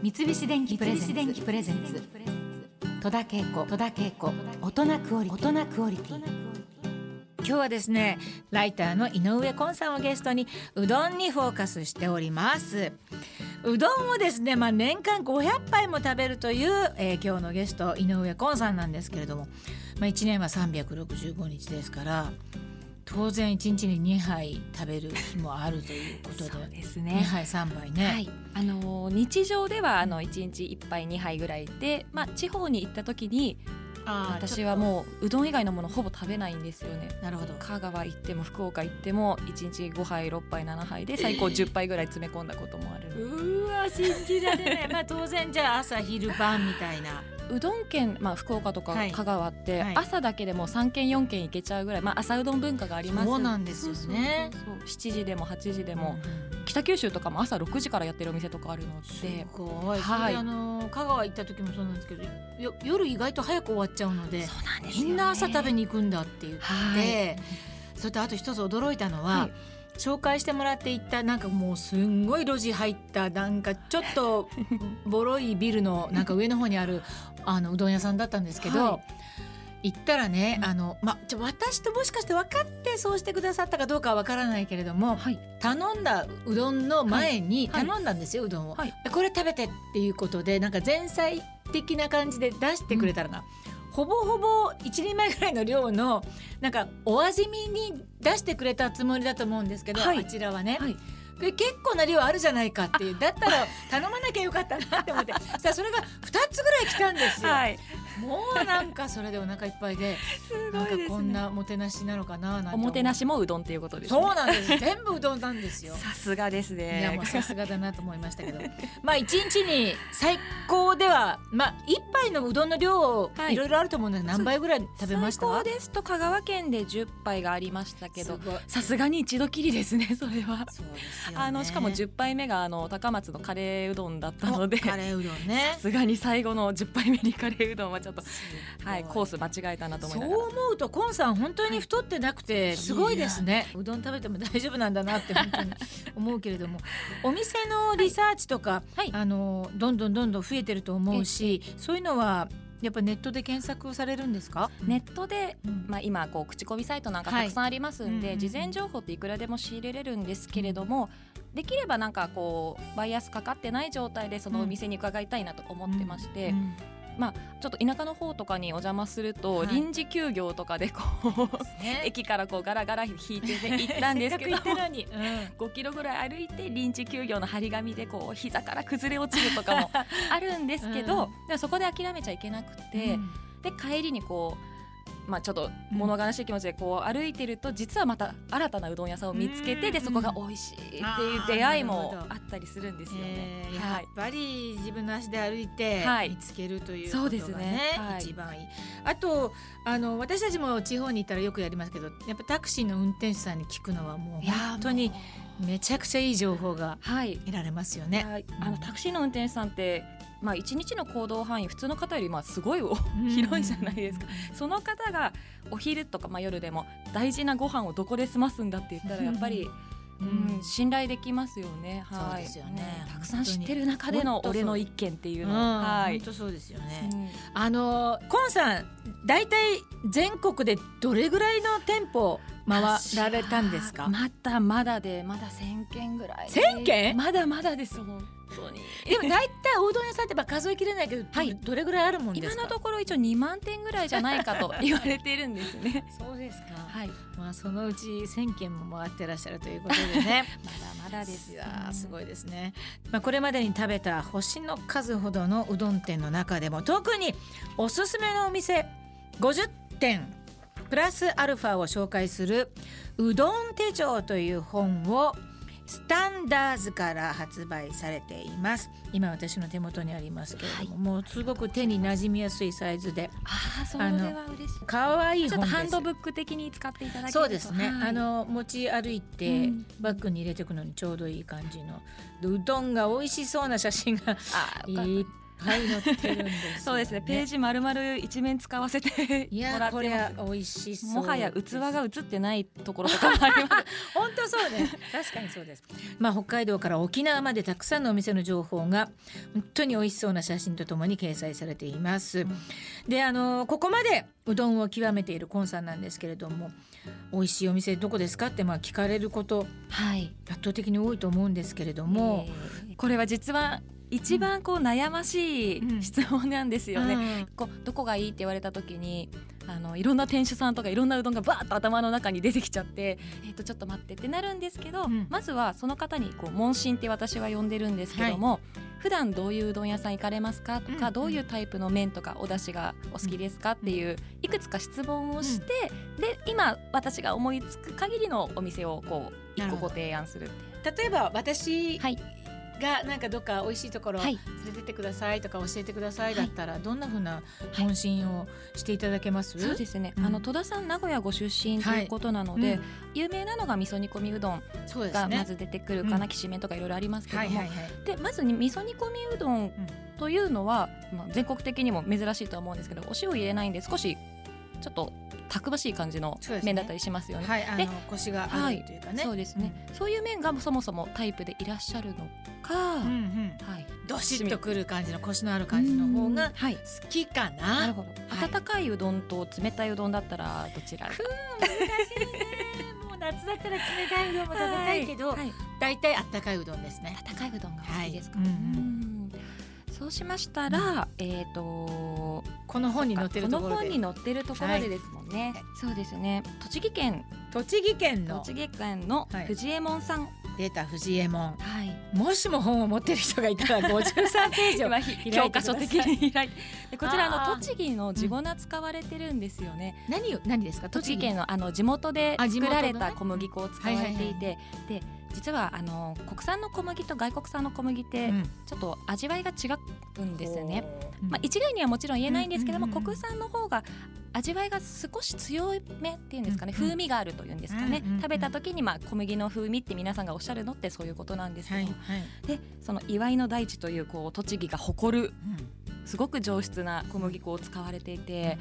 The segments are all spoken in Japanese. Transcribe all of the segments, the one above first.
三菱電機プレゼンツ。戸田恵子。戸田恵子。大人クオリティ。大人クオリティ。今日はですねライターの井上昆さんをゲストにうどんにフォーカスしております。うどんをですね、まあ、年間500杯も食べるという、えー今日のゲスト井上昆さんなんですけれども、まあ、1年は365日ですから当然1日に2杯食べる日もあるということで。そうです2ね。杯3杯ね、はい、あのー日常ではあの1日1杯2杯ぐらいで、まあ、地方に行った時に私はもううどん以外のものほぼ食べないんですよね。なるほど。香川行っても福岡行っても1日5杯6杯7杯で 最高10杯ぐらい詰め込んだこともある、うーわ信じられない。まあ当然じゃあ朝昼晩みたいなうどん県、まあ、福岡とかはい。香川って、はい。朝だけでも3軒4軒行けちゃうぐらい、まあ、朝うどん文化があります。そうなんですよね。そうそうそう7時でも8時でも、うん北九州とかも朝6時からやってるお店とかあるのすでごい、はい。あの香川行った時もそうなんですけどよ夜意外と早く終わっちゃうのでそうなんですよね。みんな朝食べに行くんだって言って、はい。それとあと一つ驚いたのは、はい。紹介してもらって行ったなんかもうすんごい路地入ったなんかちょっと ボロいビルのなんか上の方にあるあのうどん屋さんだったんですけど、はい。行ったらねあの、ま、ちょ私ともしかして分かってそうしてくださったかどうかは分からないけれどもはい。頼んだうどんの前にはい。頼んだんですよ、うどんを、はい。これ食べてっていうことでなんか前菜的な感じで出してくれたのが、ほぼほぼ一人前ぐらいの量のなんかお味見に出してくれたつもりだと思うんですけど、はい。あちらはね、はいで結構な量あるじゃないかっていう。だったら頼まなきゃよかったなって思って。さあそれが2つぐらい来たんですよ。はい。もうなんかそれでお腹いっぱいでなんかこんなもてなしなのかななんておもてなしもうどんっていうことですね。そうなんです。全部うどんなんですよ。さすがですいやもねうさすがだなと思いましたけど。まあ一日に最高ではまあ一杯のうどんの量はい。いろいろあると思うんです。何杯ぐらい食べました？最高ですと香川県で10杯がありましたけどすごい。さすがに一度きりですね それは。そうですよね。あのしかも10杯目があの高松のカレーうどんだったのでおカレーうどんね。さすがに最後の10杯目にカレーうどんはちょっとすはいコース間違えたなと思いそうながら。思うとコンさん本当に太ってなくてすごいですね。うどん食べても 大丈夫なんだなって本当に思うけれども。お店のリサーチとか、はい。あのどんどんどんどん増えてると思うしそういうのはやっぱネットで検索されるんですか、ネットでうん。まあ、今こう口コミサイトなんかはい。たくさんありますんで、うんうんうん。事前情報っていくらでも仕入れれるんですけれども、できればなんかこうバイアスかかってない状態でそのお店に伺いたいなと思ってまして、うんまあちょっと田舎の方とかにお邪魔すると、はい。臨時休業とかでこうね。駅からこうガラガラ引いて、ね、行ったんですけど。せっかく行ったのに、うん。5キロぐらい歩いて臨時休業の張り紙でこう膝から崩れ落ちるとかもあるんですけど、うん。そこで諦めちゃいけなくて、うん。で帰りにこう、まあ、ちょっと物悲しい気持ちでこう歩いてると実はまた新たなうどん屋さんを見つけて、うん。でそこが美味しいっていう出会いもあったりするんですよえーね。はい。やっぱり自分の足で歩いてはい。見つけるというそうですことがねねはい。一番いい。あとあの私たちも地方に行ったらよくやりますけどやっぱタクシーの運転手さんに聞くのはもう本当にもめちゃくちゃいい情報が得られますよね。はい。あのタクシーの運転手さんって、まあ、1日の行動範囲普通の方よりまあすごい広いじゃないですか。その方がお昼とか、まあ、夜でも大事なご飯をどこで済ますんだって言ったらやっぱり、ううんん、信頼できますよね。はい、そうですよね。うん。たくさん知ってる中での俺の一件っていううんの、はい。本、当そうですよね。うん。あのコンさん大体全国でどれぐらいの店舗回られたんですか？まだまだでまだ千件ぐらい。1000件？まだまだです本当に。でも大体おうどん屋さんってまあ数えきれないけど、はいどれぐらいあるもんですか？今のところ一応2万点ぐらいじゃないかと 言われているんですね。そうですか。はい、まあそのうち1000件も回ってらっしゃるということでね。まだまだですいやーすごいですね。まあこれまでに食べた星の数ほどのうどん店の中でも特におすすめのお店50店プラスアルファを紹介するうどん手帳という本をスタンダーズから発売されています。今私の手元にありますけれども、もうすごく手に馴染みやすいサイズでああそれは嬉しい。可愛いちょっとハンドブック的に使っていただけるとそうですね、はい。あの持ち歩いて、うん。バッグに入れていくのにちょうどいい感じのでうどんが美味しそうな写真がいっぱい載ってるんです、ね、そうですね。ページ丸々一面使わせていや これは美味しそう。もはや器が映ってないところとかもあります。本当そうね。確かにそうです。まあ北海道から沖縄までたくさんのお店の情報が本当に美味しそうな写真とともに掲載されています、うん、であのここまでうどんを極めているコンさんなんですけれども美味しいお店どこですかってまあ聞かれること、はい、圧倒的に多いと思うんですけれども、えー、これは実は一番こう悩ましい質問なんですよね。うん、こうどこがいいって言われた時にあのいろんな店主さんとかいろんなうどんがバーッと頭の中に出てきちゃってえっ、ー、とちょっと待ってってなるんですけど、うん、まずはその方にこう問診って私は呼んでるんですけども、はい、普段どういううどん屋さん行かれますか？とか、うん、どういうタイプの麺とかお出汁がお好きですか？っていういくつか質問をして、で今私が思いつく限りのお店をこう一個ご提案する例えば私、はいがなんかどっか美味しいところ連れてってくださいとか教えてくださいだったら、どんなふうな問診をしていただけます、そうですね、うん、あの戸田さん名古屋ご出身ということなので、うん、有名なのが味噌煮込みうどんがまず出てくるかな、きしめんとかいろいろありますけども、でまずに味噌煮込みうどん。というのは、まあ、全国的にも珍しいとは思うんですけどお塩入れないんで少しちょっとたくましい感じの麺だったりしますよね。はい、で腰があるというかね、そうですね、そういう麺がそもそもタイプでいらっしゃるのか、うんうん、はい、どしっとくる感じの腰のある感じの方が好きかな。なるほど。温かいうどんと冷たいうどんだったらどちら？難しいね。もう夏だったら冷たいうどんも食べたいけど、だいたいあったかいうどんですね。温かいうどんが好きですか。はい、うんうんそうしましたら、えっ、ー、とこの本に載ってるところこの本に載ってるところでですもんね。はい、そうですね。栃木県。栃木県の。栃木県の藤右衛門さん、はい出た藤右衛門、はい、もしも本を持ってる人がいたら 53ページを教科書的に開いて。こちらの栃木の地粉使われてるんですよね、うん、何何ですか？栃木。県のあの地元で作られた小麦粉を使われていて、で実はあの国産の小麦と外国産の小麦ってちょっと味わいが違うんですよね。う。ん、まあ、一概にはもちろん言えないんですけども、国産の方が味わいが少し強めっていうんですかね、風味があるというんですかね、食べた時にまあ小麦の風味って皆さんがおっしゃるのってそういうことなんですけど、はいはい、でその祝いの大地というこう栃木が誇る、すごく上質な小麦粉を使われていて、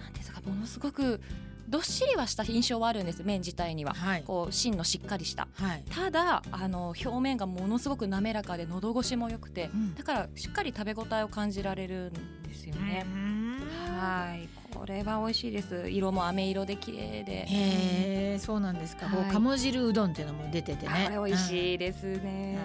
なんですかものすごくどっしりはした印象はあるんです麺自体には、はい、こう芯のしっかりした、はい、ただあの表面がものすごく滑らかで喉越しも良くて、うん、だからしっかり食べ応えを感じられるんですよね。はい。これは美味しいです。色も飴色で綺麗で。へえそうなんですか、はい、鴨汁うどんっていうのも出ててね。これ美味しいですね、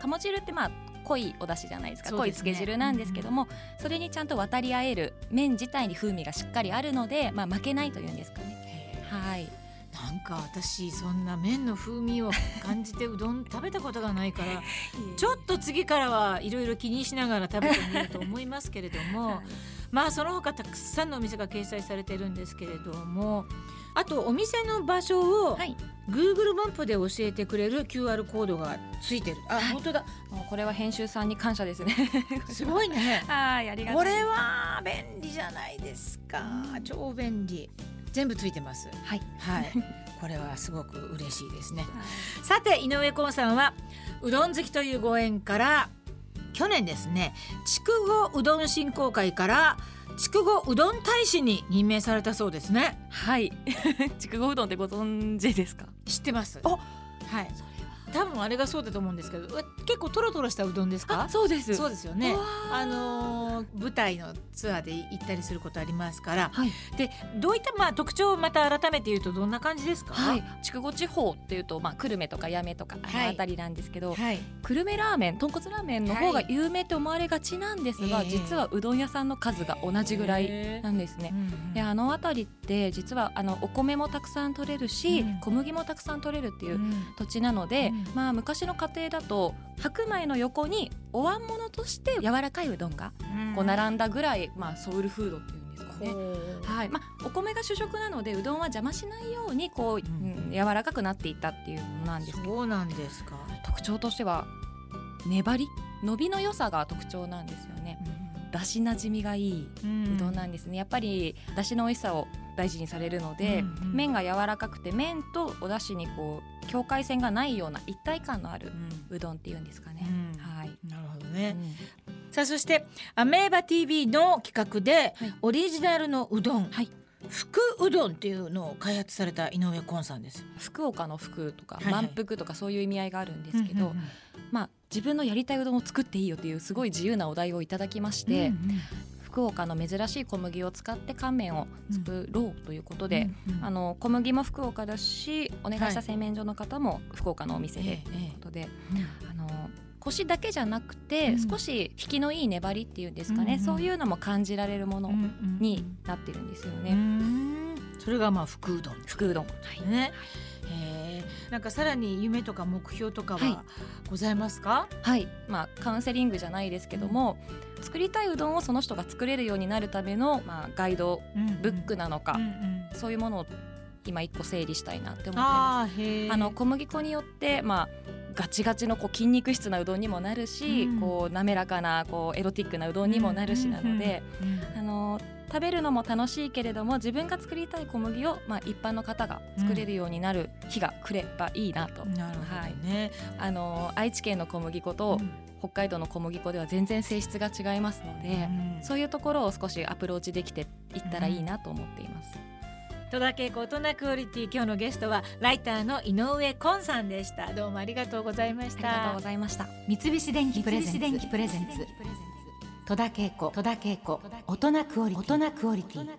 鴨汁ってまあ濃いお出汁じゃないですか、ね、濃い漬け汁なんですけども、うん、それにちゃんと渡り合える麺自体に風味がしっかりあるので、まあ、負けないというんですかね。はい。なんか私そんな麺の風味を感じてうどん食べたことがないから ちょっと次からはいろいろ気にしながら食べてみようと思いますけれども、まあその他たくさんのお店が掲載されてるんですけれどもあとお店の場所を Google マップで教えてくれる QR コードがついてる。あ、はい、本当だ。これは編集さんに感謝ですね。すごいね。はいありがとう。これは便利じゃないですか。超便利。全部ついてます。はい、はい、これはすごく嬉しいですね、はい、さて井上昆さんはうどん好きというご縁から去年ですね筑後うどん振興会から筑後うどん大使に任命されたそうですね。はい。筑後うどんってご存知ですか？知ってます。はい多分あれがそうだと思うんですけど結構トロトロしたうどんですか？そうです。そうですよね。あのー、舞台のツアーで行ったりすることありますから、はい、でどういったまあ特徴をまた改めて言うとどんな感じですか、はい、筑後地方っていうとまあ久留米とか八女とかあの辺りなんですけど、はい、久留米ラーメン豚骨ラーメンの方が有名って思われがちなんですが、実はうどん屋さんの数が同じぐらいなんですね。であの辺りって実はあのお米もたくさん取れるし、うん、小麦もたくさん取れるっていう土地なので、うんまあ、昔の家庭だと白米の横にお椀物として柔らかいうどんがこう並んだぐらい、まあ、ソウルフードっていうんですかね。はい。まあ、お米が主食なのでうどんは邪魔しないようにこう、うん、柔らかくなっていったっていうものなんですけど。そうなんですか。特徴としては粘り？伸びの良さが特徴なんですよね。だしなじみがいいうどんなんですね。やっぱりだしの美味しさを大事にされるので、うんうん、麺が柔らかくて麺とお出汁にこう境界線がないような一体感のあるうどんっていうんですかね。うん、はい。なるほどね。さあそしてアメーバ TV の企画で、オリジナルのうどん、はい、福うどんっていうのを開発された井上昆さんです。福岡の福とか、はいはい、満腹とかそういう意味合いがあるんですけど、うんうんうん、まあ自分のやりたいうどんを作っていいよっていうすごい自由なお題をいただきまして、うんうん福岡の珍しい小麦を使って乾麺を作ろうということで、うんうん、あの小麦も福岡だしお願いした製麺所の方も福岡のお店でということで、あのコシだけじゃなくて、少し引きのいい粘りっていうんですかね、そういうのも感じられるものになってるんですよね。それがまあ福うどん。福うどん、はい、ね。なんかさらに夢とか目標とかはございますか、はい、はい、まあカウンセリングじゃないですけども、うん、作りたいうどんをその人が作れるようになるためのまあガイドブックなのか、うんうん、そういうものを今一個整理したいなって思ってます。あの小麦粉によってまあガチガチのこう筋肉質なうどんにもなるし、うん、こう滑らかなこうエロティックなうどんにもなるしなので、あの食べるのも楽しいけれども自分が作りたい小麦を、まあ、一般の方が作れるようになる日が来ればいいなと。うん、なるほどね、はい、あの愛知県の小麦粉と、北海道の小麦粉では全然性質が違いますので、うん、そういうところを少しアプローチできていったらいいなと思っています。戸田恵子大人クオリティ今日のゲストはライターの井上昆さんでした。どうもありがとうございました。ありがとうございました。三菱電機プレゼンツ。戸田恵子。戸田恵子。大人クオリティ